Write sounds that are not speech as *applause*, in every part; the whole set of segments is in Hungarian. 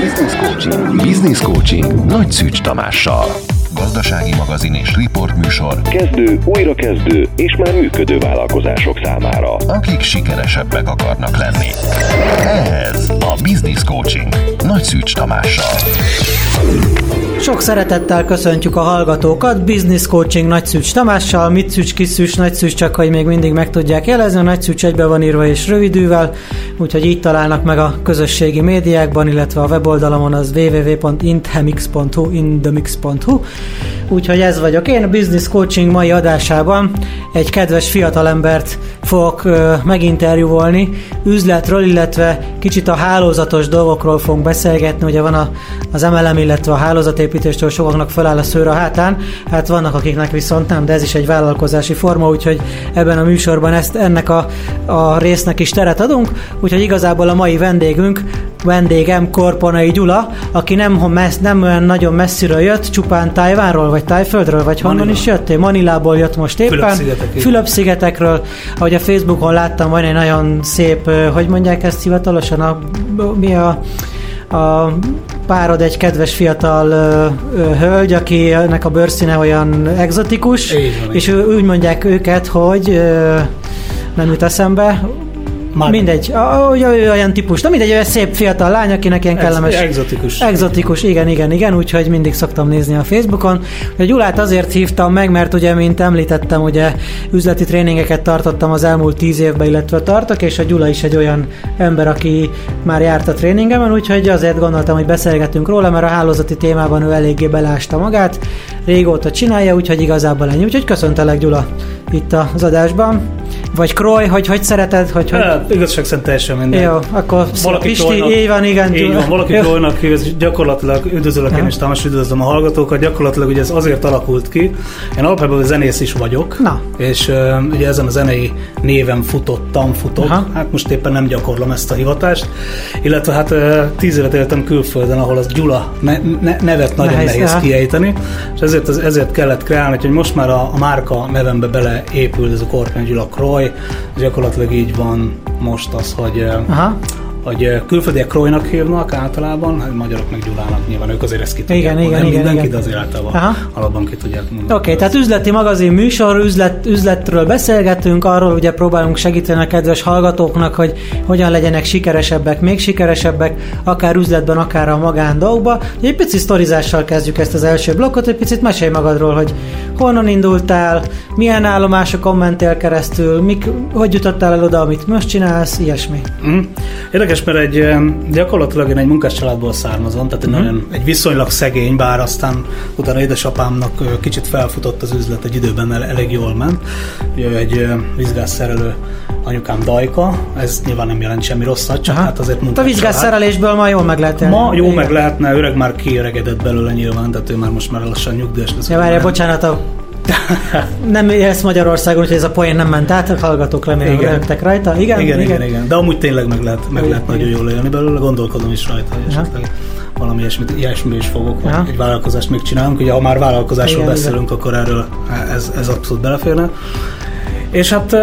Business Coaching. Business Coaching Nagy Szűcs Tamással. Gazdasági magazin és riport műsor. Kezdő, újrakezdő és már működő vállalkozások számára. Akik sikeresebbek akarnak lenni. Ez a Business Coaching Nagy Szűcs Tamással. Sok szeretettel köszöntjük a hallgatókat, Business Coaching Nagy Szűcs Tamással, mit szűcs, kis szűcs, nagy szűcs, csak hogy még mindig meg tudják jelezni, a Nagy Szűcs egybe van írva és rövidűvel, úgyhogy így találnak meg a közösségi médiákban, illetve a weboldalamon az www.inthemix.hu, indemix.hu, úgyhogy ez vagyok. Én, a Business Coaching mai adásában egy kedves fiatalembert fogok ö, meginterjúvolni, üzletről, illetve kicsit a hálózatos dolgokról fogunk beszélgetni, ugye van a, az MLM, illetve a hálózatépítéstől sokaknak föláll a szőr a hátán, hát vannak akiknek viszont nem, de ez is egy vállalkozási forma, úgyhogy ebben a műsorban ezt ennek a, a résznek is teret adunk, úgyhogy igazából a mai vendégünk, vendégem Korponai Gyula, aki nem, nem olyan nagyon messziről jött, csupán Tájvánról, vagy Tájföldről, vagy honnan Manila. is jöttél? Manilából jött most éppen. Fülöp-szigetekről. Fülöp-szigetekről. Ahogy a Facebookon láttam, van egy nagyon szép, hogy mondják ezt hivatalosan, a, mi a, a párod egy kedves fiatal ö, ö, hölgy, akinek a bőrszíne olyan egzotikus, van, és ő, úgy mondják őket, hogy ö, nem jut eszembe, Már mindegy, ő olyan típus, de mindegy, olyan szép fiatal lány, akinek ilyen Ex- kellemes... exotikus. Exotikus, igen, igen, igen, úgyhogy mindig szoktam nézni a Facebookon. A Gyulát azért hívtam meg, mert ugye, mint említettem, ugye üzleti tréningeket tartottam az elmúlt tíz évben, illetve tartok, és a Gyula is egy olyan ember, aki már járt a tréningemen, úgyhogy azért gondoltam, hogy beszélgetünk róla, mert a hálózati témában ő eléggé belásta magát, régóta csinálja, úgyhogy igazából ennyi. Úgyhogy köszöntelek Gyula itt az adásban. Vagy Kroy, hogy hogy szereted, hogy hogy... Hát, igazság szerint teljesen minden. Jó, akkor Valaki Pisti, így van, igen. Így van, valaki Jó. Troynak hív, gyakorlatilag üdvözöllek én Aha. is, Tamás, üdvözlöm a hallgatókat. Gyakorlatilag ugye ez azért alakult ki. Én alapvetően zenész is vagyok. Na. És uh, ugye ezen a zenei néven futottam, futok. Aha. Hát most éppen nem gyakorlom ezt a hivatást. Illetve hát uh, tíz évet éltem külföldön, ahol az Gyula ne, ne, nevet nagyon Nehéz, nehéz, kiejteni. És ezért, ezért kellett kreálni, hogy most már a, a márka nevembe beleépült ez a Korpán Gyula Kroy. Gyakorlatilag így van most az, hogy uh, Aha. Hogy külföldiek Kroynak hívnak általában, hát magyarok meg Gyulának nyilván, ők azért ezt ki tudják Igen, mondani. igen, mindenki, igen. de azért általában Aha. alapban ki tudják mondani. Oké, okay, tehát üzleti magazin műsor, üzlet, üzletről beszélgetünk, arról ugye próbálunk segíteni a kedves hallgatóknak, hogy hogyan legyenek sikeresebbek, még sikeresebbek, akár üzletben, akár a magán dolgokba. Egy pici sztorizással kezdjük ezt az első blokkot, egy picit mesélj magadról, hogy honnan indultál, milyen állomásokon mentél keresztül, mik, hogy jutottál el oda, amit most csinálsz, ilyesmi. Mm. Érdekes, mert egy gyakorlatilag én egy munkás családból származom, tehát egy, nagyon, egy viszonylag szegény, bár aztán utána édesapámnak kicsit felfutott az üzlet, egy időben el, elég jól ment. Ugye egy ö, vízgázszerelő anyukám Dajka, ez nyilván nem jelent semmi rosszat, csak Aha. hát azért Hát a munkás család. vízgázszerelésből ma jól meg lehet. Ma jó meg lehetne, öreg már kiöregedett belőle nyilván, tehát ő már most már lassan nyugdíjas lesz. Ja, Nem- bocsánat, a... *laughs* nem élsz Magyarországon, úgyhogy ez a poén nem ment át, a hallgatók remélem Igen. röhögtek rajta. Igen, Igen, igen, igen. De amúgy tényleg meg lehet, meg Igen, lehet nagyon igen. jól élni belőle, gondolkodom is rajta, hogy esetleg valami ilyesmit, ilyesmi is fogok, vagy Aha. egy vállalkozást még csinálunk. Ugye, ha már vállalkozásról Igen, beszélünk, akkor erről ez, ez abszolút beleférne. És hát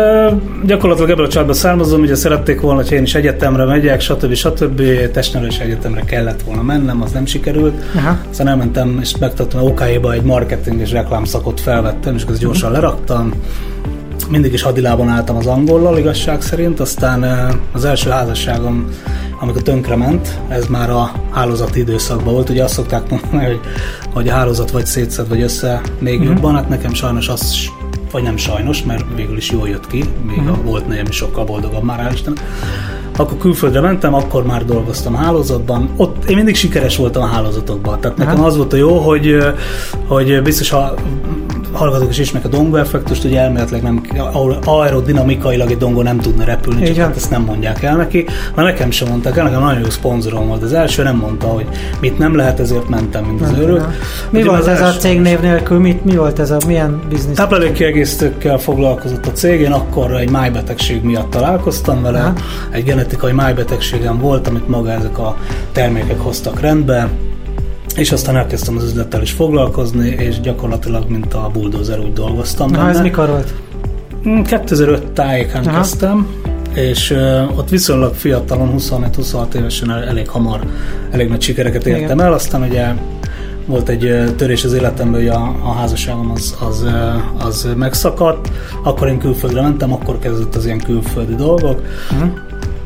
gyakorlatilag ebből a családból származom, ugye szerették volna, hogy én is egyetemre megyek, stb. stb. Testnevelési egyetemre kellett volna mennem, az nem sikerült. Aha. Aztán elmentem és megtartom OK-ba egy marketing és reklámszakot felvettem, és akkor ezt gyorsan leraktam. Mindig is hadilában álltam az angollal, igazság szerint. Aztán az első házasságom, amikor tönkrement, ez már a hálózati időszakban volt. Ugye azt szokták mondani, hogy, hogy a hálózat vagy szétszed, vagy össze még Mhm. jobban. Hát nekem sajnos az vagy nem sajnos, mert végül is jól jött ki, még Mhm. a volt nejem is sokkal boldogabb már, Istennek. Akkor külföldre mentem, akkor már dolgoztam hálózatban. Ott én mindig sikeres voltam a hálózatokban. Tehát nekem Aha. az volt a jó, hogy, hogy biztos a hallgatók is ismerik a dongo effektust, ugye elméletileg nem, aerodinamikailag egy dongó nem tudna repülni, csak van. hát ezt nem mondják el neki. Mert nekem sem mondták el, nekem nagyon jó szponzorom volt. Az első nem mondta, hogy mit nem lehet, ezért mentem, mint az őrült. Mi Ugye volt ez a cégnév nélkül? Mit, mi volt ez a, milyen biznisz? Táplálékkiegészítőkkel foglalkozott a cég, én akkor egy májbetegség miatt találkoztam vele, Aha. egy genetikai májbetegségem volt, amit maga ezek a termékek hoztak rendbe, és aztán elkezdtem az üzlettel is foglalkozni, és gyakorlatilag, mint a bulldozer úgy dolgoztam Na, benne. ez mikor volt? Mm, 2005 tájékán Aha. kezdtem, és uh, ott viszonylag fiatalon, 25-26 évesen el- elég hamar, elég nagy sikereket értem Igen. el, aztán ugye volt egy törés az életemben, hogy a, a házasságom az, az, az megszakadt, akkor én külföldre mentem, akkor kezdődött az ilyen külföldi dolgok. Mhm.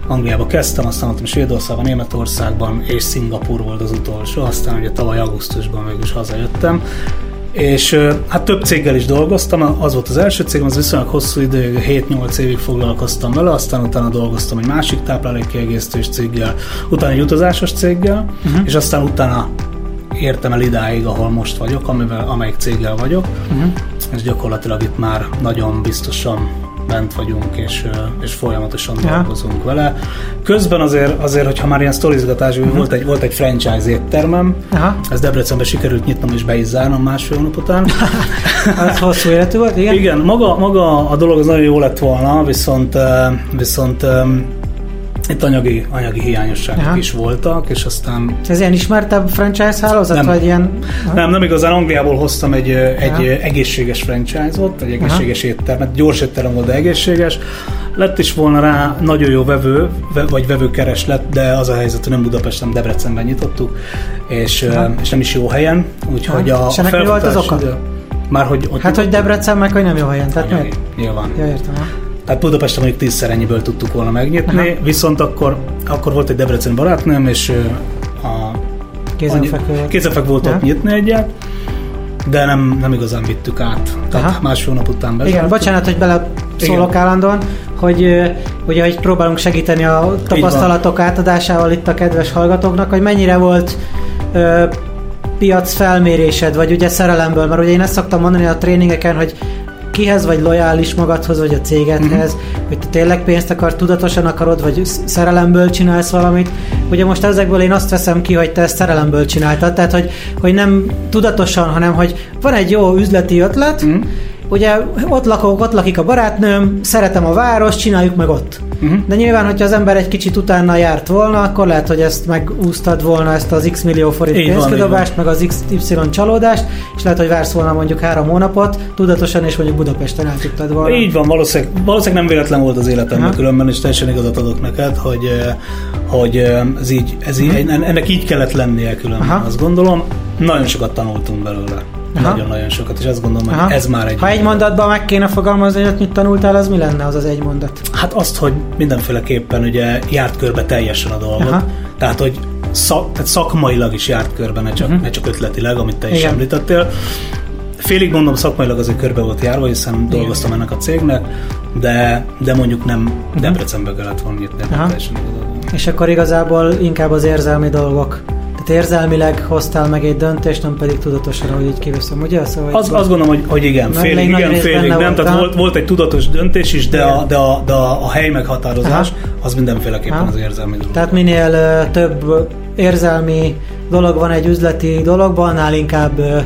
Angliába kezdtem, aztán voltam Svédországban, Németországban, és Szingapur volt az utolsó, aztán ugye tavaly augusztusban végül is hazajöttem. És hát több céggel is dolgoztam, az volt az első cégem, az viszonylag hosszú idő, 7-8 évig foglalkoztam vele, aztán utána dolgoztam egy másik táplálékkiegészítős céggel, utána egy utazásos céggel, uh-huh. és aztán utána értem el idáig, ahol most vagyok, amivel, amelyik céggel vagyok, uh-huh. és gyakorlatilag itt már nagyon biztosan bent vagyunk, és, és folyamatosan Ja. dolgozunk vele. Közben azért, azért hogyha már ilyen sztorizgatás, uh-huh. volt, egy, volt egy franchise éttermem, Aha. ez Debrecenben sikerült nyitnom és be is zárnom másfél hónap után. *laughs* Az hosszú életű volt, igen? Igen, maga, maga a dolog az nagyon jó lett volna, viszont, viszont itt anyagi, anyagi hiányosságok Aha. is voltak, és aztán Ez ilyen ismertebb franchise hálózat, Nem. vagy ilyen... nem, nem igazán Angliából hoztam egy, egy Aha. egészséges franchise-ot, egy egészséges éttermet, gyors étterem volt, de egészséges. Lett is volna rá nagyon jó vevő, ve- vagy vevőkereslet, de az a helyzet, hogy nem Budapesten, Debrecenben nyitottuk, és, ö, és nem is jó helyen, úgyhogy Aha. a És ennek mi volt az oka? Már hogy ott Hát, hogy Debrecen meg, hogy nem jó helyen. Tehát anyagi, miért? nyilván. Ja, értem. ha. Tehát Budapesten mondjuk tízszer ennyiből tudtuk volna megnyitni, Aha. viszont akkor, akkor volt egy Debrecen barátnőm, és a Kézenfekvő volt. kézenfekvő volt Aha. ott nyitni egyet, de nem, nem igazán vittük át. Tehát Aha. másfél hónap után Igen, bezártuk. bocsánat, hogy bele szólok Igen. állandóan, hogy ugye, hogy próbálunk segíteni a tapasztalatok átadásával itt a kedves hallgatóknak, hogy mennyire volt ö, piac felmérésed, vagy ugye szerelemből, mert ugye én ezt szoktam mondani a tréningeken, hogy kihez vagy lojális magadhoz, vagy a cégedhez, uh-huh. hogy te tényleg pénzt akar, tudatosan akarod, vagy sz- szerelemből csinálsz valamit. Ugye most ezekből én azt veszem ki, hogy te ezt szerelemből csináltad, tehát hogy, hogy nem tudatosan, hanem hogy van egy jó üzleti ötlet, uh-huh. Ugye ott lakok, ott lakik a barátnőm, szeretem a város, csináljuk meg ott. Uh-huh. De nyilván, hogyha az ember egy kicsit utána járt volna, akkor lehet, hogy ezt megúsztad volna ezt az x millió forint Így van, meg az XY csalódást, és lehet, hogy vársz volna mondjuk három hónapot, tudatosan és mondjuk Budapesten el tudtad volna. Így van, valószínűleg, valószínűleg nem véletlen volt az életemben Aha. különben, és teljesen igazat adok neked, hogy, ö, hogy ö, ez így, ez így, ennek így kellett lennie különben. Aha. azt gondolom. Nagyon sokat tanultunk belőle. Nagyon-nagyon sokat, és azt gondolom, hogy Aha. ez már egy... Ha egy mondatban meg kéne fogalmazni, hogy mit tanultál, az mi lenne az az egy mondat? Hát azt, hogy mindenféleképpen ugye járt körbe teljesen a dolgot. Aha. Tehát, hogy szak, tehát szakmailag is járt körbe, ne csak, uh-huh. ne csak ötletileg, amit te is Igen. említettél. Félig mondom, szakmailag azért körbe volt járva, hiszen dolgoztam ennek a cégnek, de, de mondjuk nem uh-huh. Debrecenbe kellett volna nyitni. És akkor igazából inkább az érzelmi dolgok. Tehát érzelmileg hoztál meg egy döntést, nem pedig tudatosan, hogy így kiveszem, ugye? Szóval Az, azt gondolom, hogy, hogy igen, Nagy- félig, igen, félig nem. volt, Tehát volt, volt egy tudatos döntés is, de, Igen. a, de, a, de a, a hely meghatározás az mindenféleképpen Aha. az érzelmi dolog. Tehát minél ö, több érzelmi dolog van egy üzleti dologban, annál inkább ö,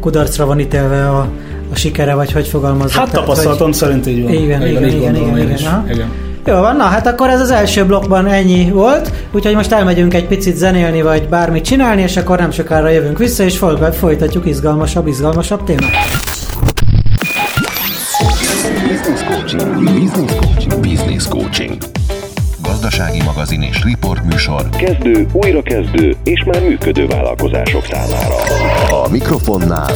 kudarcra van ítélve a, a sikere, vagy hogy fogalmazok. Hát tapasztalatom szerint így van. Igen, igen, így igen, gondolom igen, én igen, is. aha. igen. Jó van, na hát akkor ez az első blokkban ennyi volt, úgyhogy most elmegyünk egy picit zenélni, vagy bármit csinálni, és akkor nem sokára jövünk vissza, és foly- folytatjuk izgalmasabb, izgalmasabb témát. Business Coaching. Business Coaching. Business Coaching. Gazdasági magazin és riport műsor Kezdő, újrakezdő és már működő vállalkozások számára. a mikrofonnál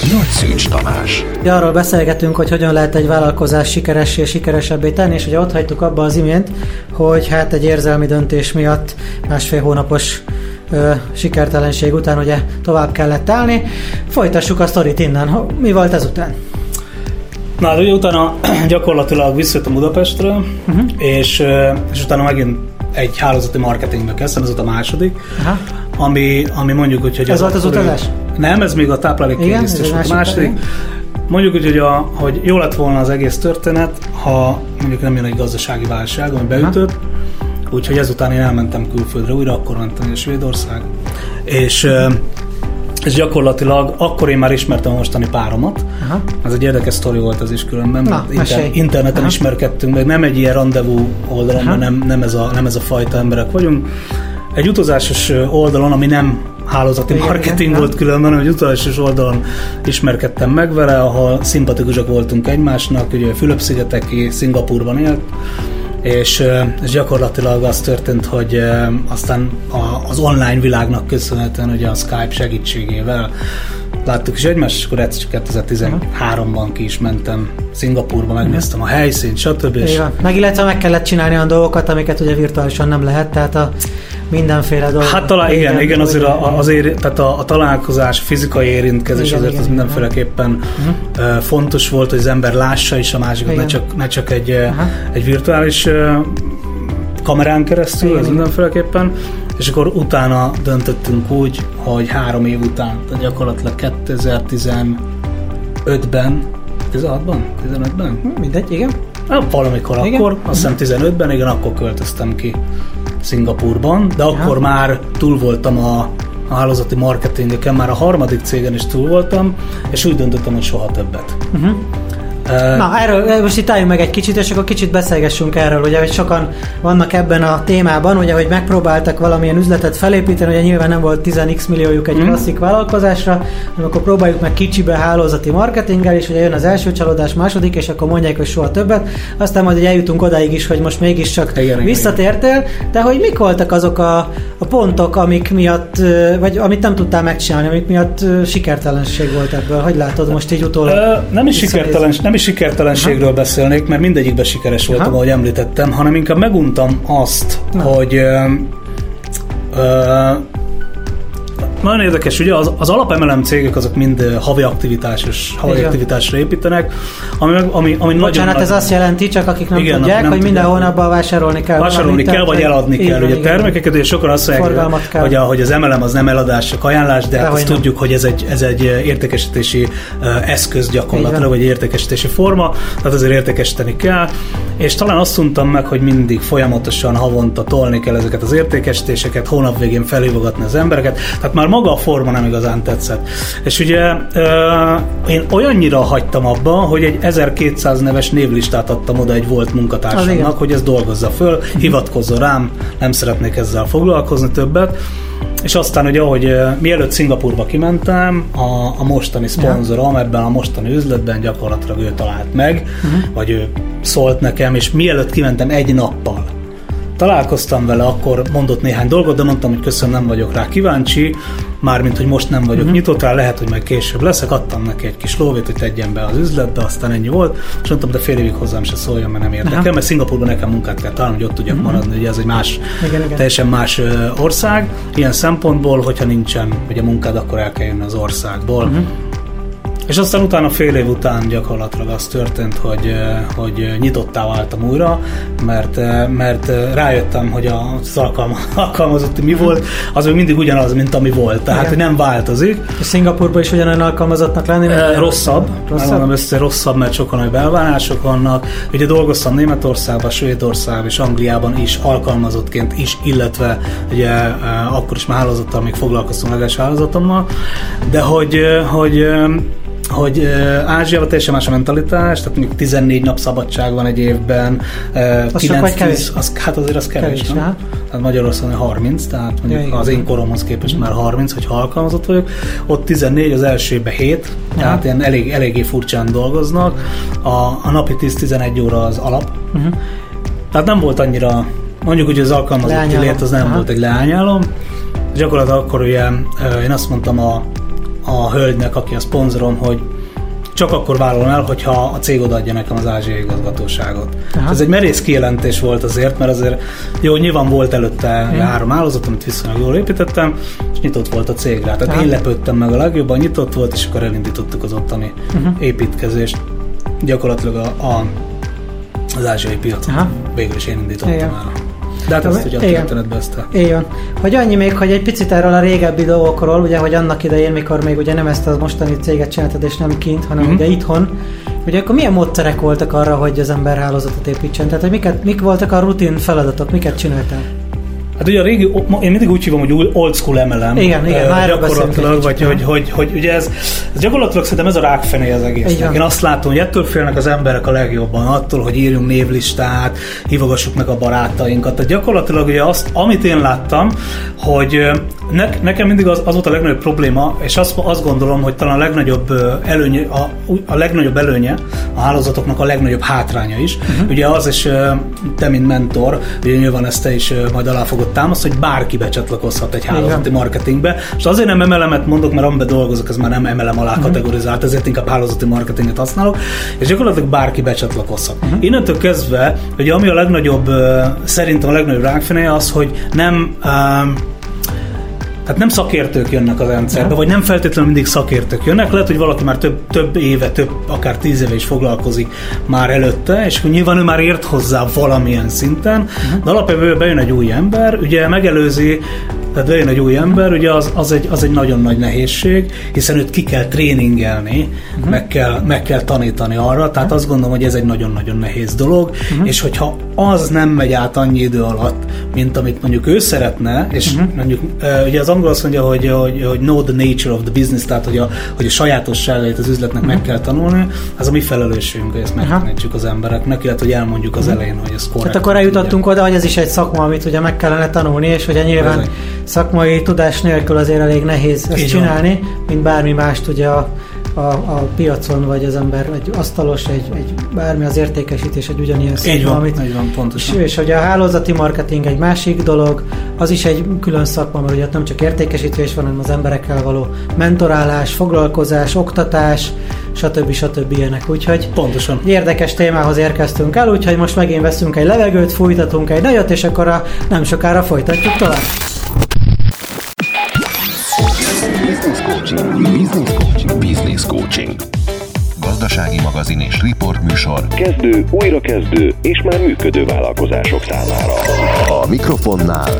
Nagy Szűcs Tamás. Ugye arról beszélgetünk, hogy hogyan lehet egy vállalkozás sikeressé, sikeresebbé tenni, és ugye ott hagytuk abba az imént, hogy hát egy érzelmi döntés miatt másfél hónapos ö, sikertelenség után ugye tovább kellett állni. Folytassuk a sztorit innen. Mi volt ezután? Na, hát ugye utána *clears throat* gyakorlatilag visszajöttem Budapestről, uh-huh. és, és utána megint egy hálózati marketingbe kezdtem, ez volt a második, Aha. Ami, ami mondjuk úgy, hogy... Ez volt az akkori- utazás? Nem, ez még a ez egy volt a második. Mondjuk úgy, hogy, a, hogy jó lett volna az egész történet, ha mondjuk nem jön egy gazdasági válság, ami beütött, úgyhogy ezután én elmentem külföldre újra, akkor mentem ugye Svédország, és és gyakorlatilag akkor én már ismertem a mostani páromat. Aha. Ez egy érdekes sztori volt ez is különben, Na, mert inter- interneten Aha. ismerkedtünk meg, nem egy ilyen rendezvú oldalon, mert nem, nem, ez a, nem ez a fajta emberek vagyunk. Egy utazásos oldalon, ami nem hálózati Igen, marketing igen, volt különben, egy utazásos oldalon ismerkedtem meg vele, ahol szimpatikusak voltunk egymásnak, ugye Fülöp-szigeteki, Szingapurban élt, és, és gyakorlatilag az történt, hogy aztán az online világnak köszönhetően, ugye a Skype segítségével láttuk is egymást, és akkor egyszer 2013-ban ki is mentem Szingapurba, megnéztem a helyszínt, stb. És... Meg illetve meg kellett csinálni olyan dolgokat, amiket ugye virtuálisan nem lehet, tehát a mindenféle dolog. Hát talán igen, igen, igen azért, a, azért tehát a, a találkozás, a fizikai érintkezés igen, azért igen, az igen, mindenféleképpen uh-huh. fontos volt, hogy az ember lássa is a másikat, ne csak, ne csak egy, uh-huh. egy virtuális kamerán keresztül, igen, ez igen. mindenféleképpen. És akkor utána döntöttünk úgy, hogy három év után, tehát gyakorlatilag 2015-ben, 16-ban? 15-ben? Hm, mindegy, igen. Hát, valamikor igen. akkor, azt hiszem 15-ben, igen, akkor költöztem ki Szingapurban, de akkor ja. már túl voltam a, a hálózati marketingeken, már a harmadik cégen is túl voltam, és úgy döntöttem, hogy soha többet. Uh-huh. Na, erről most itt álljunk meg egy kicsit, és akkor kicsit beszélgessünk erről, ugye, hogy sokan vannak ebben a témában, ugye, hogy megpróbáltak valamilyen üzletet felépíteni, ugye nyilván nem volt 10x milliójuk egy mm. klasszik vállalkozásra, hanem akkor próbáljuk meg kicsibe hálózati marketinggel, és ugye jön az első csalódás, második, és akkor mondják, hogy soha többet, aztán majd eljutunk odáig is, hogy most mégiscsak igen, visszatértél, de hogy mik voltak azok a, a pontok, amik miatt, vagy amit nem tudtál megcsinálni, amik miatt sikertelenség volt ebből, hogy látod most így utólag? nem is sikertelenség, nem is sikertelenségről beszélnék, mert mindegyikben sikeres voltam, Aha. ahogy említettem, hanem inkább meguntam azt, Na. hogy ö, ö, nagyon érdekes, ugye az, az alapemelem cégek azok mind havi aktivitásos, havi Igen. aktivitásra építenek, ami, ami, ami Bocsánat, nagyon, ez azt jelenti, csak akik nem igen, tudják, nem hogy minden hónapban vásárolni kell. Vásárolni kell, vagy eladni igen, kell. Ugye igen, termékeket, és sokan azt mondják, hogy, a, hogy az MLM az nem eladás, csak ajánlás, de, de hát azt nem. tudjuk, hogy ez egy, ez egy értékesítési eszköz gyakorlatilag, vagy értékesítési forma, tehát azért értékesíteni kell. És talán azt mondtam meg, hogy mindig folyamatosan havonta tolni kell ezeket az értékesítéseket, hónap végén felhívogatni az embereket. Tehát már maga a forma nem igazán tetszett. És ugye én olyannyira hagytam abba, hogy egy 1200 neves névlistát adtam oda egy volt munkatársamnak, hogy ez dolgozza föl, hivatkozzon rám, nem szeretnék ezzel foglalkozni többet. És aztán ugye, ahogy mielőtt Szingapurba kimentem, a, a mostani szponzorom ja. ebben a mostani üzletben gyakorlatilag ő talált meg, uh-huh. vagy ő szólt nekem, és mielőtt kimentem egy nappal, találkoztam vele, akkor mondott néhány dolgot, de mondtam, hogy köszönöm, nem vagyok rá kíváncsi, mármint, hogy most nem vagyok uh-huh. nyitott rá, lehet, hogy majd később leszek, adtam neki egy kis lóvét, hogy tegyen be az üzletbe, aztán ennyi volt, és mondtam, de fél évig hozzám se szóljon, mert nem érdekel, uh-huh. mert Szingapurban nekem munkát kell találni, hogy ott tudjak uh-huh. maradni, ugye ez egy más, igen, igen. teljesen más ország, ilyen szempontból, hogyha nincsen ugye munkád, akkor el kell jönni az országból. Uh-huh és aztán utána fél év után gyakorlatilag az történt, hogy, hogy nyitottá váltam újra, mert, mert rájöttem, hogy az alkalma, alkalmazotti mi volt, az még mindig ugyanaz, mint ami volt. Tehát, Igen. hogy nem változik. És Szingapurban is ugyanolyan alkalmazottnak lenni? E, rosszabb. Rosszabb? Mondom össze, rosszabb, mert sokan nagy belvárások vannak. Ugye dolgoztam Németországban, Svédországban és Angliában is alkalmazottként is, illetve ugye akkor is már hálózattal még foglalkoztam leges hálózatommal, de hogy, hogy hogy Ázsiában teljesen más a mentalitás, tehát mondjuk 14 nap szabadság van egy évben, az 9 vagy kevés? Az, hát azért az kevés, kevés nem? Tehát Magyarországon 30, tehát mondjuk ja, az én koromhoz képest már 30, hogy alkalmazott vagyok. Ott 14, az elsőben 7, ja. tehát ilyen elég, eléggé furcsán dolgoznak. A, a napi 10-11 óra az alap. Uh-huh. Tehát nem volt annyira, mondjuk, hogy az alkalmazotti lét az nem Aha. volt egy leányálom. Gyakorlatilag akkor ugye én azt mondtam a a hölgynek, aki a szponzorom, hogy csak akkor vállalom el, hogyha a cég odaadja nekem az ázsiai igazgatóságot. Aha. Ez egy merész kijelentés volt azért, mert azért jó, nyilván volt előtte hmm. három állózat, amit viszonylag jól építettem, és nyitott volt a cég rá. Tehát Aha. én lepődtem meg a legjobban, nyitott volt, és akkor elindítottuk az ottani uh-huh. építkezést. Gyakorlatilag a, a, az ázsiai piacot Aha. végül is én indítottam Igen. el. De hát ezt ugye a történetbe ezt Igen. Hogy annyi még, hogy egy picit erről a régebbi dolgokról, ugye, hogy annak idején, mikor még ugye nem ezt a mostani céget csináltad, és nem kint, hanem mm-hmm. ugye itthon, Ugye akkor milyen módszerek voltak arra, hogy az ember hálózatot építsen? Tehát, hogy miket, mik voltak a rutin feladatok, miket csináltál? Hát ugye a régi, én mindig úgy hívom, hogy old school MLM. Igen, igen, már gyakorlatilag, vagy hogy, hogy, hogy, ugye ez, ez gyakorlatilag szerintem ez a rákfené az egész. Én azt látom, hogy ettől félnek az emberek a legjobban, attól, hogy írjunk névlistát, hívogassuk meg a barátainkat. Tehát gyakorlatilag ugye azt, amit én láttam, hogy Ne, nekem mindig az, az volt a legnagyobb probléma, és azt, azt gondolom, hogy talán a legnagyobb előnye, a, a legnagyobb előnye a hálózatoknak a legnagyobb hátránya is. Uh-huh. Ugye az is te, mint mentor, ugye nyilván ezt te is majd alá fogod támasztani, hogy bárki becsatlakozhat egy hálózati Igen. marketingbe. És azért nem emelemet mondok, mert amiben dolgozok, ez már nem emelem alá uh-huh. kategorizált, ezért inkább hálózati marketinget használok, és gyakorlatilag bárki becsatlakozhat. Uh-huh. Innentől kezdve, hogy ami a legnagyobb, szerintem a legnagyobb rákfenéje az, hogy nem tehát nem szakértők jönnek a rendszerbe, vagy nem feltétlenül mindig szakértők jönnek. Lehet, hogy valaki már több, több éve, több, akár tíz éve is foglalkozik már előtte, és nyilván ő már ért hozzá valamilyen szinten, uh-huh. de alapvetően bejön egy új ember, ugye megelőzi tehát bejön egy új ember, ugye az, az, egy, az egy nagyon nagy nehézség, hiszen őt ki kell tréningelni, uh-huh. meg, kell, meg kell tanítani arra, tehát azt gondolom, hogy ez egy nagyon-nagyon nehéz dolog, uh-huh. és hogyha az nem megy át annyi idő alatt, mint amit mondjuk ő szeretne, és uh-huh. mondjuk ugye az angol azt mondja, hogy, hogy, hogy know the nature of the business, tehát hogy a, hogy a sajátosságait az üzletnek meg kell tanulni, az a mi felelősségünk, hogy ezt megtanítsuk az embereknek, illetve hogy elmondjuk az elején, hogy ez korrekt. Tehát akkor eljutottunk oda, hogy ez is egy szakma, amit ugye meg kellene tanulni, és ugye nyilván szakmai tudás nélkül azért elég nehéz ezt Így csinálni, van. mint bármi mást ugye a, a, a piacon, vagy az ember egy asztalos, egy, egy bármi az értékesítés egy ugyanilyen szakma, így van, amit, így van, pontosan. És, és hogy a hálózati marketing egy másik dolog, az is egy külön szakma, mert ugye nem csak értékesítés van, hanem az emberekkel való mentorálás, foglalkozás, oktatás, stb. stb. ilyenek. Úgyhogy Pontosan. érdekes témához érkeztünk el, úgyhogy most megint veszünk egy levegőt, fújtatunk egy nagyot, és akkor a, nem sokára folytatjuk tovább. Business Coaching. Business Coaching. Gazdasági magazin és riport műsor. Kezdő, újrakezdő és már működő vállalkozások számára. A mikrofonnál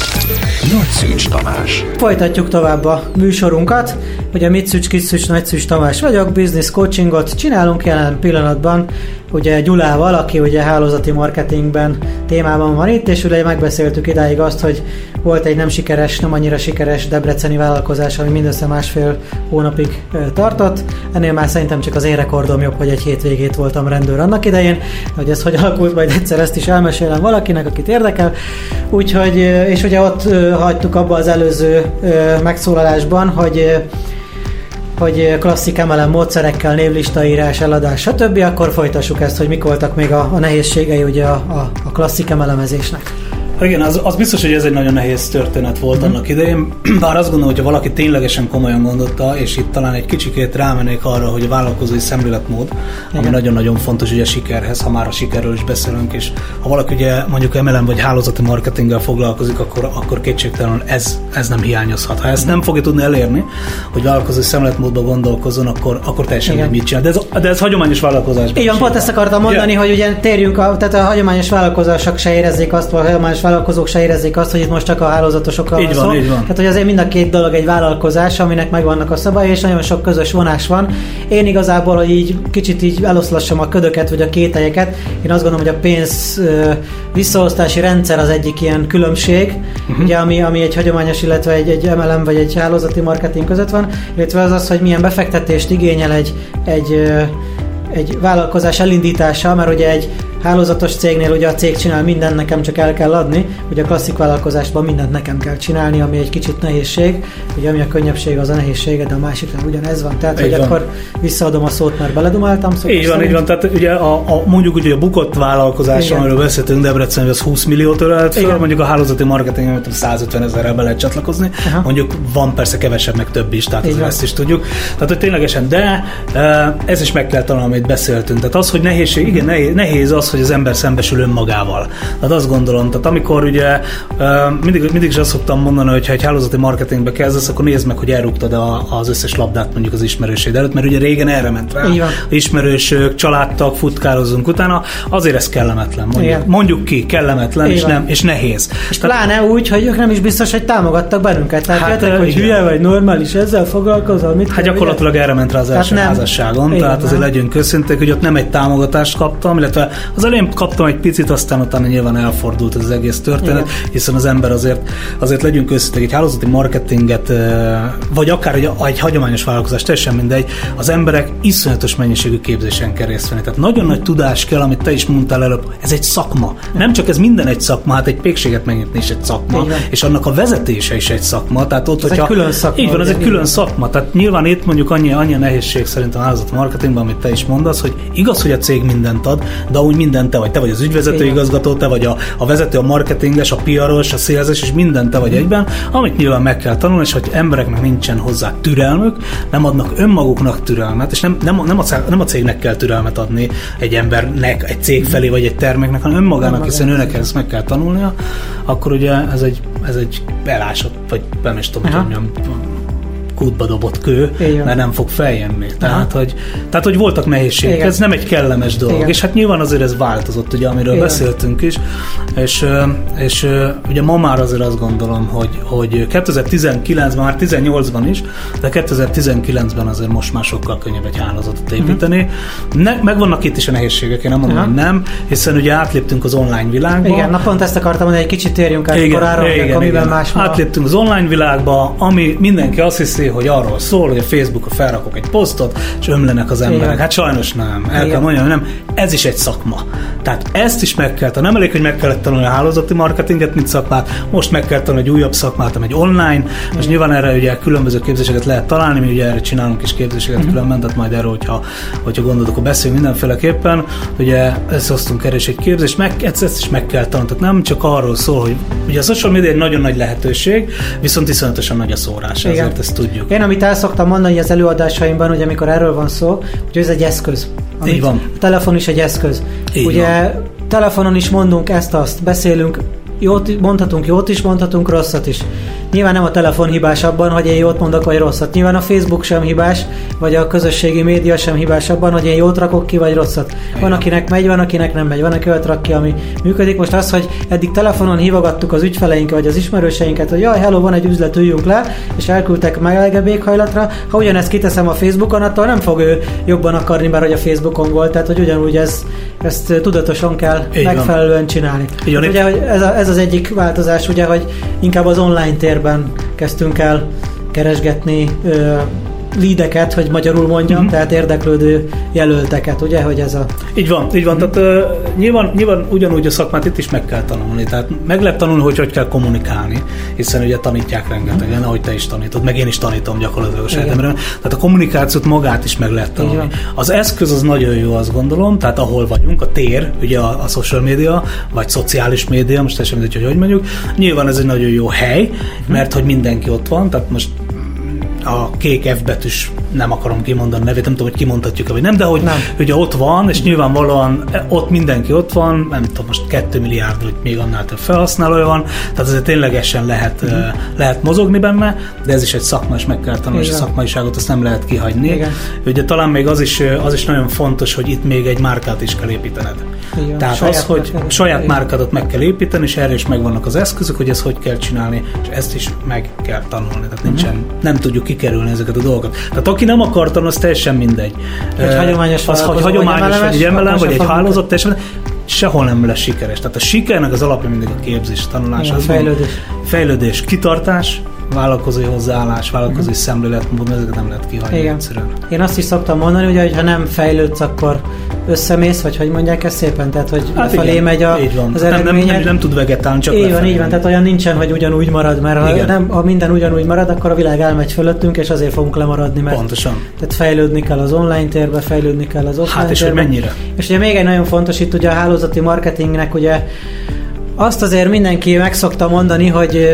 Nagy Szűcs Tamás. Folytatjuk tovább a műsorunkat. Ugye mit Szűcs, Kis Szűcs, Nagy Szűcs Tamás vagyok, business coachingot csinálunk jelen pillanatban ugye Gyulával, aki ugye hálózati marketingben témában van itt, és ugye megbeszéltük idáig azt, hogy volt egy nem sikeres, nem annyira sikeres debreceni vállalkozás, ami mindössze másfél hónapig tartott. Ennél már szerintem csak az én rekordom jobb, hogy egy hétvégét voltam rendőr annak idején, hogy ez hogy alakult, majd egyszer ezt is elmesélem valakinek, akit érdekel. Úgyhogy, és ugye ott hagytuk abba az előző megszólalásban, hogy hogy klasszik MLM módszerekkel, névlistaírás, eladás, stb. Akkor folytassuk ezt, hogy mik voltak még a, a nehézségei ugye a, a, a klasszik MLM-ezésnek. Igen, az, az biztos, hogy ez egy nagyon nehéz történet volt mm. annak idején, *clears throat* bár azt gondolom, hogy ha valaki ténylegesen komolyan gondolta, és itt talán egy kicsikét rámennék arra, hogy a vállalkozói szemléletmód, Igen. ami nagyon-nagyon fontos ugye a sikerhez, ha már a sikerről is beszélünk, és ha valaki ugye mondjuk MLM vagy hálózati marketinggel foglalkozik, akkor, akkor kétségtelenül ez, ez nem hiányozhat. Ha ezt mm. nem fogja tudni elérni, hogy vállalkozói szemléletmódban gondolkozzon, akkor, akkor teljesen Igen. mit csinál. De ez, de ez hagyományos vállalkozás. Igen, pont ezt akartam mondani, yeah. hogy ugye térjünk, a, tehát a hagyományos vállalkozások se érezzék azt, vagy a hagyományos vállalkozók se érezzék azt, hogy itt most csak a hálózatosokról van, van szó. Így van. Tehát, hogy azért mind a két dolog egy vállalkozás, aminek megvannak a szabályai, és nagyon sok közös vonás van. Én igazából, hogy így kicsit így eloszlassam a ködöket, vagy a kételyeket, én azt gondolom, hogy a pénz visszaosztási rendszer az egyik ilyen különbség, uh-huh. ugye, ami, ami egy hagyományos, illetve egy, egy MLM vagy egy hálózati marketing között van, illetve az az, hogy milyen befektetést igényel egy, egy egy vállalkozás elindítása, mert ugye egy hálózatos cégnél ugye a cég csinál mindent, nekem csak el kell adni, ugye a klasszik vállalkozásban mindent nekem kell csinálni, ami egy kicsit nehézség, ugye ami a könnyebbség az a nehézsége, de a másikra ugyanez van, tehát így hogy van. akkor visszaadom a szót, mert beledumáltam. Szóval így van, így van, tehát ugye a, a, mondjuk ugye a bukott vállalkozás, Igen. amiről beszéltünk Debrecen, hogy az 20 milliót ölelt fel, mondjuk a hálózati marketing 150 ezerrel be lehet csatlakozni, Aha. mondjuk van persze kevesebb, meg több is, tehát ezt is tudjuk. Tehát, hogy ténylegesen, de ez is meg kell találni, amit beszéltünk. Tehát az, hogy nehézség, igen, nehéz, nehéz az, hogy az ember szembesül önmagával. Tehát azt gondolom, tehát amikor ugye mindig, mindig is azt szoktam mondani, hogy ha egy hálózati marketingbe kezdesz, akkor nézd meg, hogy elrúgtad az összes labdát mondjuk az ismerőség előtt, mert ugye régen erre ment rá. Ismerősök, családtag, futkározunk utána, azért ez kellemetlen. Mondjuk, mondjuk ki, kellemetlen és, nem, és nehéz. És tehát, pláne úgy, hogy ők nem is biztos, hogy támogattak bennünket. Tehát hát, jöttek, hogy hülye vagy normális, ezzel foglalkozol, mit Hát gyakorlatilag erre ment rá az első házasságon, tehát azért legyünk őszinték, hogy ott nem egy támogatást kaptam, illetve az elején kaptam egy picit, aztán utána nyilván elfordult az egész történet, Igen. hiszen az ember azért, azért legyünk őszinték, egy hálózati marketinget, vagy akár egy, egy hagyományos vállalkozás, teljesen mindegy, az emberek iszonyatos mennyiségű képzésen kell részt venni. Tehát nagyon nagy tudás kell, amit te is mondtál előbb, ez egy szakma. Nem csak ez minden egy szakma, hát egy pékséget megnyitni is egy szakma, és annak a vezetése is egy szakma. Tehát ott, ez hogyha, egy külön szakma. Így van, ez egy külön szakma. Tehát nyilván itt mondjuk annyi, annyi nehézség szerintem a hálózati marketingben, amit te is mondasz, hogy igaz, hogy a cég mindent ad, de úgy mindent te vagy. Te vagy az ügyvezető igazgató, te vagy a, a vezető, a marketinges, a piaros, a szélzés, és mindent te vagy egyben, amit nyilván meg kell tanulni, és hogy embereknek nincsen hozzá türelmük, nem adnak önmaguknak türelmet, és nem, nem, nem, a, nem a cégnek kell türelmet adni egy embernek, egy cég felé, vagy egy terméknek, hanem önmagának, hiszen őnek ezt meg kell tanulnia, akkor ugye ez egy, ez egy elásott, vagy nem is tudom, hogy mondjam, kútba dobott kő, Igen. mert nem fog feljönni. Tehát hogy, tehát, hogy voltak nehézségek, Igen. ez nem egy kellemes dolog. Igen. És hát nyilván azért ez változott, ugye, amiről Igen. beszéltünk is, és, és ugye ma már azért azt gondolom, hogy, hogy 2019-ben, már 18-ban is, de 2019-ben azért most már sokkal könnyebb egy hálózatot építeni. Uh-huh. Ne, megvannak itt is a nehézségek, én nem mondom, uh-huh. hogy nem, hiszen ugye átléptünk az online világba. Igen, na pont ezt akartam mondani, egy kicsit térjünk át igen, korára, igen, amiben igen. más Átléptünk az online világba, ami mindenki azt hiszi, hogy arról szól, hogy a Facebookon felrakok egy posztot, és ömlenek az emberek. Igen. Hát sajnos nem. El Igen. kell mondjam, nem. Ez is egy szakma. Tehát ezt is meg kell tanulni. Nem elég, hogy meg kellett tanulni a hálózati marketinget, mint szakmát, most meg kell tanulni egy újabb szakmát, egy online. Most nyilván erre ugye különböző képzéseket lehet találni, mi ugye erre csinálunk is képzéseket uh-huh. különben, tehát majd erről, hogyha, hogyha gondolod, akkor beszélünk mindenféleképpen. Ugye ezt hoztunk erre is egy képzést, meg, ezt, ezt is meg kell tanulni. Tehát nem csak arról szól, hogy ugye a social media egy nagyon nagy lehetőség, viszont iszonyatosan nagy a szórás, Igen. ezért ezt tudjuk. Én amit el szoktam mondani az előadásaimban, hogy amikor erről van szó, hogy ez egy eszköz. Így van. A telefon is egy eszköz. Így Ugye van. telefonon is mondunk ezt-azt, beszélünk, jót mondhatunk, jót is mondhatunk, rosszat is. Nyilván nem a telefon hibás abban, hogy én jót mondok, vagy rosszat. Nyilván a Facebook sem hibás, vagy a közösségi média sem hibás abban, hogy én jót rakok ki, vagy rosszat. Van, akinek megy, van, akinek nem megy. Van, aki olyat rak ki, ami működik. Most az, hogy eddig telefonon hívogattuk az ügyfeleinket, vagy az ismerőseinket, hogy jaj, hello, van egy üzlet, üljünk le, és elküldtek melegebb éghajlatra. Ha ugyanezt kiteszem a Facebookon, attól nem fog ő jobban akarni, mert hogy a Facebookon volt. Tehát, hogy ugyanúgy ez, ezt tudatosan kell Így megfelelően van. csinálni. Így van. Ugye, hogy ez, a, ez az egyik változás, ugye, hogy inkább az online tér térben kezdtünk el keresgetni ö, lídeket, hogy magyarul mondjam, uh-huh. tehát érdeklődő jelölteket, ugye, hogy ez a... Így van, így van, uh-huh. tehát uh, nyilván, nyilván ugyanúgy a szakmát itt is meg kell tanulni, tehát meg lehet tanulni, hogy hogy kell kommunikálni, hiszen ugye tanítják rengetegen, uh-huh. ahogy te is tanítod, meg én is tanítom gyakorlatilag a sejtemre, tehát a kommunikációt magát is meg lehet tanulni. Az eszköz az nagyon jó, azt gondolom, tehát ahol vagyunk, a tér, ugye a, a social media, vagy szociális média, most teljesen mindegy, hogy hogy mondjuk, nyilván ez egy nagyon jó hely, mert hogy mindenki ott van, tehát most a kék F betűs, nem akarom kimondani nevét, nem tudom, hogy kimondhatjuk vagy nem, de hogy nem. ugye ott van, és nyilvánvalóan ott mindenki ott van, nem tudom, most 2 milliárd, vagy még annál több felhasználója van, tehát azért ténylegesen lehet, mm. lehet mozogni benne, de ez is egy szakma, és meg kell tanulni, és a szakmaiságot azt nem lehet kihagyni. Igen. Ugye talán még az is, az is nagyon fontos, hogy itt még egy márkát is kell építened. Igen. Tehát saját az, hogy márkádat. saját márkádat meg kell építeni, és erre is megvannak az eszközök, hogy ezt hogy kell csinálni, és ezt is meg kell tanulni. Tehát nincsen, mm. nem tudjuk kikerülni ezeket a dolgokat. Tehát aki nem akar tanulni, az teljesen mindegy. Egy hagyományos az, hogy hagyományos, vagy egy emelem, vagy egy hálózat, teljesen sehol nem lesz sikeres. Tehát a sikernek az alapja mindig a képzés, tanulás. Igen, az fejlődés. Fejlődés, kitartás, vállalkozói hozzáállás, vállalkozói uh-huh. szemléletmód, ezeket nem lehet kihagyni Igen. egyszerűen. Én azt is szoktam mondani, ugye, hogy ha nem fejlődsz, akkor összemész, vagy hogy mondják ezt szépen, tehát hogy hát felé megy a, az nem, nem, nem, nem, tud vegetálni, csak Így van, így van, tehát olyan nincsen, hogy ugyanúgy marad, mert ha, nem, ha minden ugyanúgy marad, akkor a világ elmegy fölöttünk, és azért fogunk lemaradni, mert Pontosan. Tehát fejlődni kell az online térbe, fejlődni kell az offline Hát és térbe. hogy mennyire? És ugye még egy nagyon fontos itt ugye a hálózati marketingnek ugye azt azért mindenki meg szokta mondani, hogy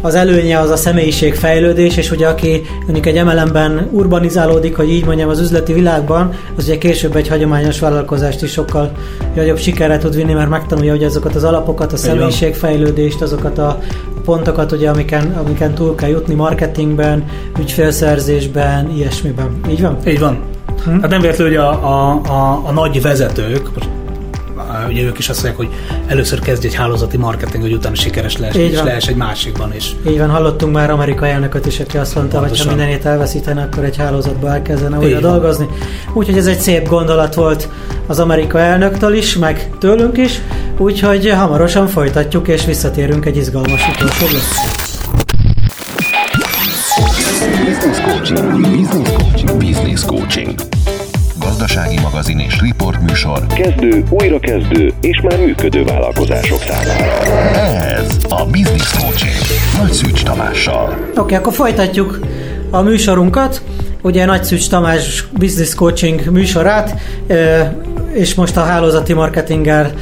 az előnye az a személyiségfejlődés, és ugye aki mondjuk egy emelemben urbanizálódik, hogy így mondjam, az üzleti világban, az ugye később egy hagyományos vállalkozást is sokkal nagyobb sikerre tud vinni, mert megtanulja hogy azokat az alapokat, a személyiségfejlődést, azokat a pontokat, ugye, amiken, amiken túl kell jutni marketingben, ügyfélszerzésben, ilyesmiben. Így van? Így van. Hm? Hát nem véletlenül, hogy a, a, a, a nagy vezetők, most ugye ők is azt mondják, hogy először kezdj egy hálózati marketing, hogy utána sikeres lesz, Így és van. lehess egy másikban is. Így van, hallottunk már Amerika elnököt is, aki azt mondta, hogy ha mindenét elveszítene, akkor egy hálózatba elkezdene újra dolgozni. Úgyhogy ez egy szép gondolat volt az Amerika elnöktől is, meg tőlünk is. Úgyhogy hamarosan folytatjuk, és visszatérünk egy izgalmas utolsó. Business Coaching. Business Coaching. Business Coaching. Gazdasági magazin és riport műsor. Kezdő, újrakezdő és már működő vállalkozások számára. Ez a Business Coaching. Nagy Szűcs Tamással. Oké, okay, akkor folytatjuk a műsorunkat. Ugye Nagy Szűcs Tamás Business Coaching műsorát, és most a hálózati marketinggel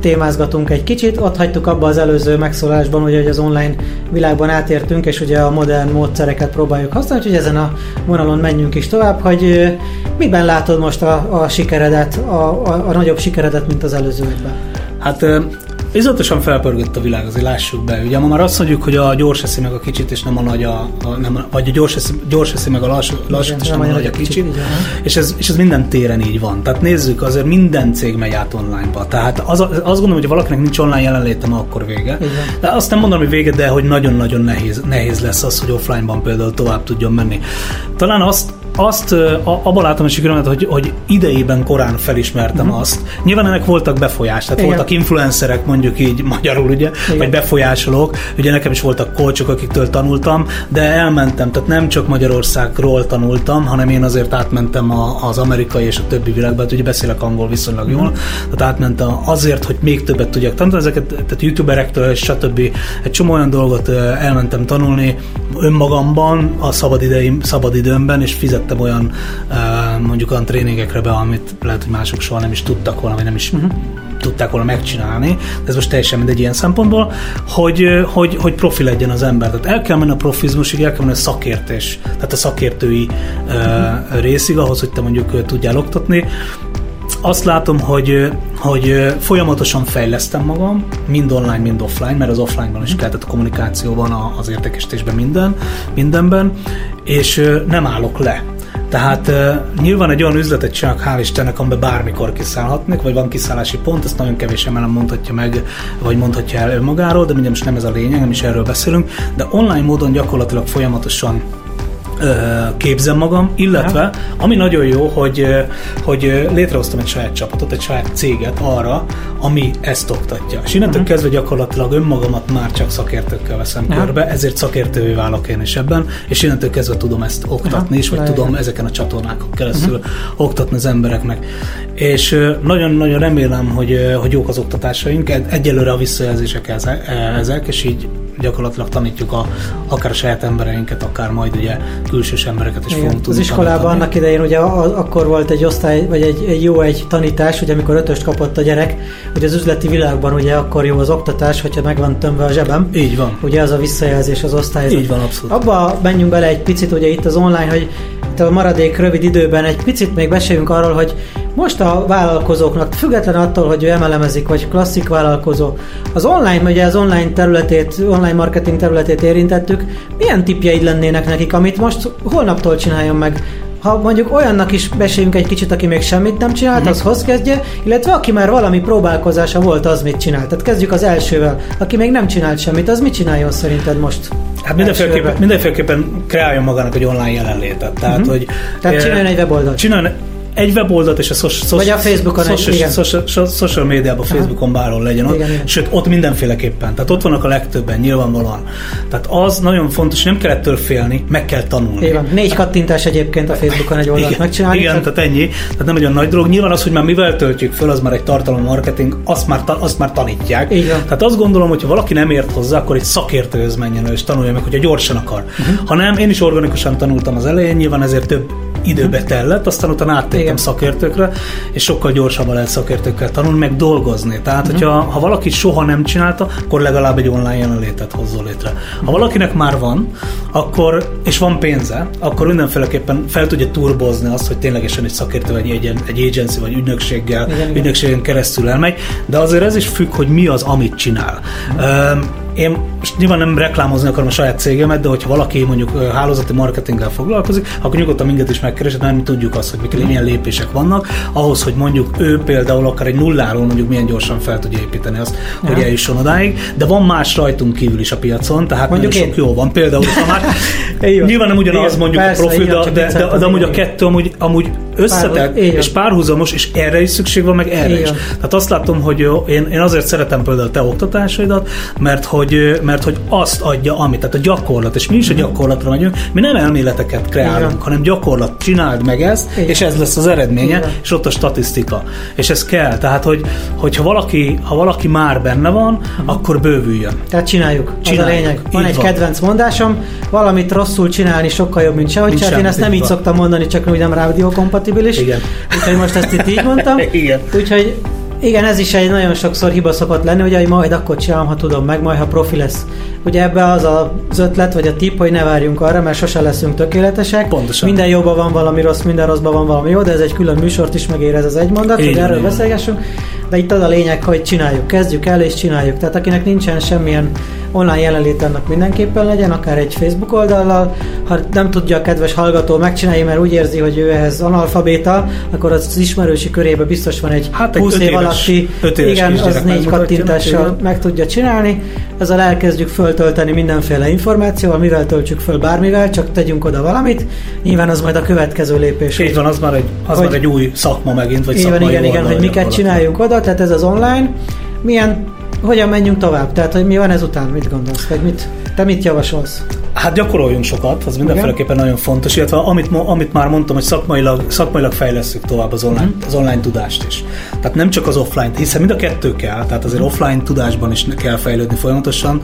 témázgatunk egy kicsit. Ott hagytuk abba az előző megszólásban, ugye, hogy az online világban átértünk, és ugye a modern módszereket próbáljuk használni, úgyhogy ezen a vonalon menjünk is tovább, hogy miben látod most a, a sikeredet, a, a, a nagyobb sikeredet, mint az előző évben? Hát ö, izgalatosan felpörgött a világ, azért lássuk be. Ugye ma már azt mondjuk, hogy a gyors eszi meg a kicsit, és nem a nagy a, a nem, vagy a gyors eszi, gyors eszi meg a lassú, lassút, és nem a nagy a kicsit. van. És ez, és ez minden téren így van. Tehát nézzük, azért minden cég megy át onlineba. Tehát az, azt gondolom, hogy ha valakinek nincs online jelenléte, ma akkor vége. Van. De azt nem mondom, hogy vége, de hogy nagyon-nagyon nehéz, nehéz lesz az, hogy offline-ban például tovább tudjon menni. Talán azt, azt a- abban látom a sikeremet, hogy, hogy idejében korán felismertem mm. azt. Nyilván ennek voltak befolyás, tehát Igen. voltak influencerek, mondjuk így magyarul, ugye, Igen. vagy befolyásolók. Ugye nekem is voltak kolcsok, akiktől tanultam, de elmentem, tehát nem csak Magyarországról tanultam, hanem én azért átmentem a, az amerikai és a többi világba, hát ugye beszélek angol viszonylag jól, tehát átmentem azért, hogy még többet tudjak tanulni, ezeket, tehát youtuberektől stb. egy csomó olyan dolgot elmentem tanulni önmagamban, a szabadideim, szabadidőmben, és fizettem olyan mondjuk olyan tréningekre be, amit lehet, hogy mások soha nem is tudtak volna, vagy nem is uh-huh tudták volna megcsinálni, de ez most teljesen mindegy ilyen szempontból, hogy, hogy, hogy profi legyen az ember. Tehát el kell menni a profizmusig, el kell menni a szakértés, tehát a szakértői uh, részig, ahhoz, hogy te mondjuk tudjál oktatni. Azt látom, hogy, hogy folyamatosan fejlesztem magam, mind online, mind offline, mert az offline-ban is kell, tehát a kommunikációban, az értékesítésben, minden, mindenben, és nem állok le. Tehát uh, nyilván egy olyan üzletet csinálok, hál' Istennek, amiben bármikor kiszállhatnék, vagy van kiszállási pont, ezt nagyon kevés emelem mondhatja meg, vagy mondhatja el önmagáról, de mindjárt most nem ez a lényeg, nem is erről beszélünk, de online módon gyakorlatilag folyamatosan képzem magam, illetve ami nagyon jó, hogy, hogy létrehoztam egy saját csapatot, egy saját céget arra, ami ezt oktatja. És innentől uh-huh. kezdve gyakorlatilag önmagamat már csak szakértőkkel veszem Aha. körbe, ezért szakértővé válok én is ebben, és innentől kezdve tudom ezt oktatni Aha, is, vagy nagyon tudom ezeken a csatornákon keresztül uh-huh. oktatni az embereknek. És nagyon-nagyon remélem, hogy, hogy jók az oktatásaink, Egy- egyelőre a visszajelzések ezek, ezek, és így gyakorlatilag tanítjuk a, akár a saját embereinket, akár majd ugye külsős embereket is Igen. fogunk Az tudni iskolában tanítani. annak idején ugye a- akkor volt egy osztály, vagy egy, egy jó egy tanítás, ugye amikor ötöst kapott a gyerek, hogy az üzleti világban ugye akkor jó az oktatás, hogyha meg van tömve a zsebem. Így van. Ugye az a visszajelzés az osztályzat. Így van, abszolút. Abba menjünk bele egy picit, ugye itt az online, hogy itt a maradék rövid időben egy picit még beszéljünk arról, hogy most a vállalkozóknak, független attól, hogy ő emelemezik, vagy klasszik vállalkozó, az online, ugye az online területét, online marketing területét érintettük, milyen tipjeid lennének nekik, amit most holnaptól csináljon meg? Ha mondjuk olyannak is beszéljünk egy kicsit, aki még semmit nem csinált, az hoz kezdje, illetve aki már valami próbálkozása volt, az mit csinált. Tehát kezdjük az elsővel. Aki még nem csinált semmit, az mit csináljon szerinted most? Hát mindenféleképpen, Elsőben. mindenféleképpen kreáljon magának egy online jelenlétet. Tehát, uh-huh. hogy, Tehát eh, csináljon egy weboldalt. Csináljon egy weboldalt, és a social, Vagy a Facebookon egy, social, igen. social, médiában, Facebookon bárhol legyen ott, Igen, igen. sőt ott mindenféleképpen, tehát ott vannak a legtöbben, nyilvánvalóan. Tehát az nagyon fontos, nem kell ettől félni, meg kell tanulni. Van. Négy kattintás egyébként a Facebookon egy oldalt Igen, megcsinálni. igen tehát ennyi. Tehát nem egy olyan nagy dolog. Nyilván az, hogy már mivel töltjük föl, az már egy tartalommarketing, azt már, azt már tanítják. Van. Tehát azt gondolom, hogy ha valaki nem ért hozzá, akkor egy szakértőhöz menjen és tanulja meg, hogyha gyorsan akar. Uh-huh. Ha nem, én is organikusan tanultam az elején, nyilván ezért több időbe tellett, aztán utána áttértem Igen. szakértőkre, és sokkal gyorsabban lehet szakértőkkel tanulni, meg dolgozni. Tehát, hogyha ha valaki soha nem csinálta, akkor legalább egy online jelenlétet hozzon létre. Ha valakinek már van, akkor, és van pénze, akkor mindenféleképpen fel tudja turbozni azt, hogy ténylegesen egy szakértő, vagy egy, egy agency, vagy ügynökséggel, Igen, igen. ügynökségen keresztül elmegy, de azért ez is függ, hogy mi az, amit csinál. Öm, én most nyilván nem reklámozni akarom a saját cégemet, de hogyha valaki mondjuk hálózati marketinggel foglalkozik, akkor nyugodtan minket is megkeresett, mert mi tudjuk azt, hogy mik, milyen lépések vannak, ahhoz, hogy mondjuk ő például akár egy nulláról mondjuk milyen gyorsan fel tudja építeni azt, Ja. hogy eljusson odáig, de van más rajtunk kívül is a piacon, tehát Mondjuk nagyon én. sok jó van. Például, ha már *laughs* nyilván nem ugyanaz mondjuk persze, a van, de, de, de, de amúgy a kettő amúgy, amúgy összetett van. és párhuzamos, és erre is szükség van, meg erre Így is. Tehát azt látom, hogy én, én azért szeretem például a te oktatásaidat, mert hogy, mert hogy azt adja, amit, tehát a gyakorlat, és mi is a gyakorlatra megyünk, mi nem elméleteket Igen. kreálunk, hanem gyakorlat, csináld meg ezt, Igen. és ez lesz az eredménye, Igen. és ott a statisztika. És ez kell, tehát hogy, hogyha valaki, ha valaki már benne van, akkor bővüljön. Tehát csináljuk. Az a Csináljuk. lényeg. Van Így egy van. kedvenc mondásom, valamit rosszul csinálni sokkal jobb, mint sehogy Mint csinálni. Én ezt nem így így szoktam mondani, csak úgy nem rádiókompatibilis. Igen. Úgyhogy most ezt itt így mondtam. *laughs* Igen. Úgyhogy igen, ez is egy nagyon sokszor hiba szokott lenni, ugye, hogy majd akkor csinálom, ha tudom meg, majd ha profi lesz. Ugye ebbe az az ötlet, vagy a tip, hogy ne várjunk arra, mert sose leszünk tökéletesek. Pontosan. Minden jóban van valami rossz, minden rosszban van valami jó, de ez egy külön műsort is megér ez az egy mondat, Így hogy erről beszélgessünk. De itt az a lényeg, hogy csináljuk, kezdjük el és csináljuk. Tehát akinek nincsen semmilyen online jelenlét, annak mindenképpen legyen, akár egy Facebook oldallal. Ha nem tudja a kedves hallgató megcsinálni, mert úgy érzi, hogy ő ehhez analfabéta, akkor az ismerősi körébe biztos van egy Hát egy 20 öt év alatti, igen, az négy kattintással igen. meg tudja csinálni. Ezzel elkezdjük föltölteni mindenféle információval, mivel töltsük föl bármivel, csak tegyünk oda valamit. Nyilván az majd a következő lépés. És így van, az már egy, az Hogy- már egy új szakma megint, vagy Igen, szakmai igen, igen, oldal hogy miket csináljunk oda, tehát ez az online. Milyen, hogyan menjünk tovább? Tehát, hogy mi van ezután, mit gondolsz, vagy mit, te mit javasolsz? Hát gyakoroljunk sokat, az mindenféleképpen nagyon fontos, illetve amit, amit már mondtam, hogy szakmailag, szakmailag fejlesztjük tovább az online, Mhm. az online tudást is. Tehát nem csak az offline, hiszen mind a kettő kell, tehát azért offline tudásban is kell fejlődni folyamatosan.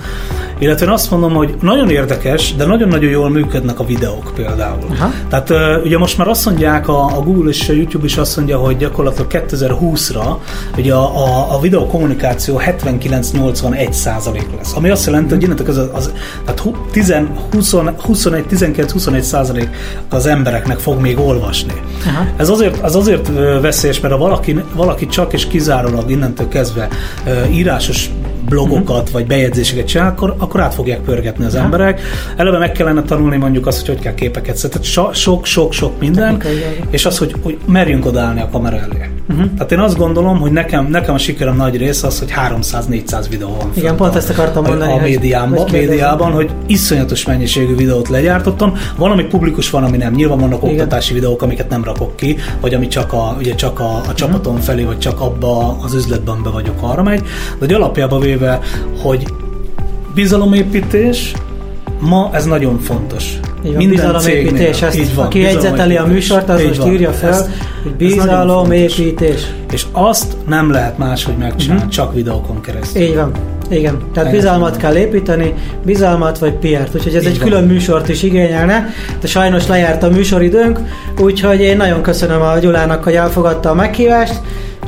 Illetve én azt mondom, hogy nagyon érdekes, de nagyon-nagyon jól működnek a videók például. Aha. Tehát ugye most már azt mondják, a, a Google és a YouTube is azt mondja, hogy gyakorlatilag 2020-ra ugye a, a, a videó kommunikáció 79-81 százalék lesz. Ami azt jelenti, hogy innentől az, az tehát hu- 10, 20, 21, 19-21 százalék az embereknek fog még olvasni. Aha. Ez azért, az azért veszélyes, mert ha valaki, valaki csak és kizárólag innentől kezdve írásos blogokat vagy bejegyzéseket csinál, akkor, akkor át fogják pörgetni az emberek. Eleve meg kellene tanulni mondjuk azt, hogy hogy kell képeket szedni. Tehát sok-sok-sok minden, Technikai és az, hogy, hogy merjünk odaállni a kamera elé. Uh-huh. Tehát én azt gondolom, hogy nekem, nekem a sikerem nagy része az, hogy 300-400 videó van Igen, pont a- ezt akartam a- mondani, A, hogy- médiában, hogy médiában, hogy iszonyatos mennyiségű videót legyártottam. Van, ami publikus, van, ami nem. Nyilván vannak Igen. oktatási videók, amiket nem rakok ki, vagy ami csak a, ugye csak a, a csapaton Mhm. felé, vagy csak abba az üzletben be vagyok, arra megy. De hogy alapjában véve, hogy bizalomépítés, ma ez nagyon fontos. Így van, bizalomépítés, ezt, Így van, aki jegyzeteli a műsort, az most van. írja fel, Ezt- hogy bizalomépítés. És azt nem lehet máshogy megcsinálni, Mhm. csak videókon keresztül. Így van. Igen, tehát Ehhez bizalmat kell építeni, bizalmat vagy PR-t, úgyhogy ez Így egy van. külön műsort is igényelne, de sajnos lejárt a műsoridőnk, úgyhogy én nagyon köszönöm a Gyulának, hogy elfogadta a meghívást,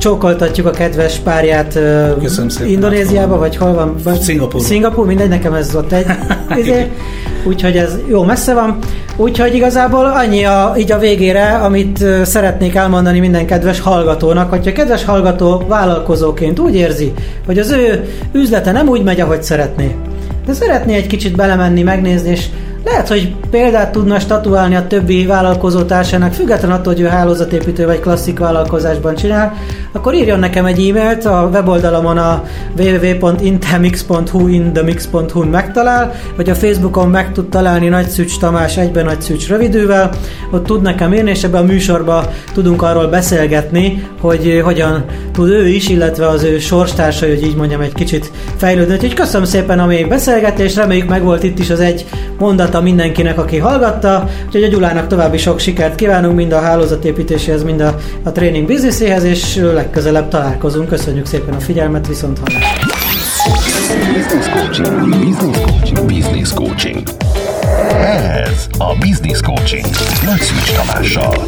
csókoltatjuk a kedves párját Köszönöm szépen, Indonéziába, vagy hol van? Szingapúr. Szingapúr, mindegy, nekem ez ott egy, *laughs* izé, úgyhogy ez jó messze van. Úgyhogy igazából annyi a, így a végére, amit szeretnék elmondani minden kedves hallgatónak, hogyha a kedves hallgató vállalkozóként úgy érzi, hogy az ő üzlete nem úgy megy, ahogy szeretné, de szeretné egy kicsit belemenni, megnézni, és lehet, hogy példát tudna statuálni a többi vállalkozó társának, függetlenül attól, hogy ő hálózatépítő vagy klasszik vállalkozásban csinál, akkor írjon nekem egy e-mailt, a weboldalamon a www.intemix.hu indemix.hu-n megtalál, vagy a Facebookon meg tud találni Nagy Szűcs Tamás egyben Nagy Szűcs rövidűvel, ott tud nekem írni, és ebben a műsorban tudunk arról beszélgetni, hogy hogyan tud ő is, illetve az ő sorstársa, hogy így mondjam, egy kicsit fejlődni. Úgyhogy köszönöm szépen a még beszélgetést, reméljük meg volt itt is az egy mondata mindenkinek, aki hallgatta, úgyhogy a Gyulának további sok sikert kívánunk, mind a hálózatépítéséhez, mind a, a tréning bizniszéhez, és legközelebb találkozunk. Köszönjük szépen a figyelmet, viszont hallásra. Business coaching. Business coaching. Business coaching. Ez a Business Coaching. Nagy Szűcs Tamással.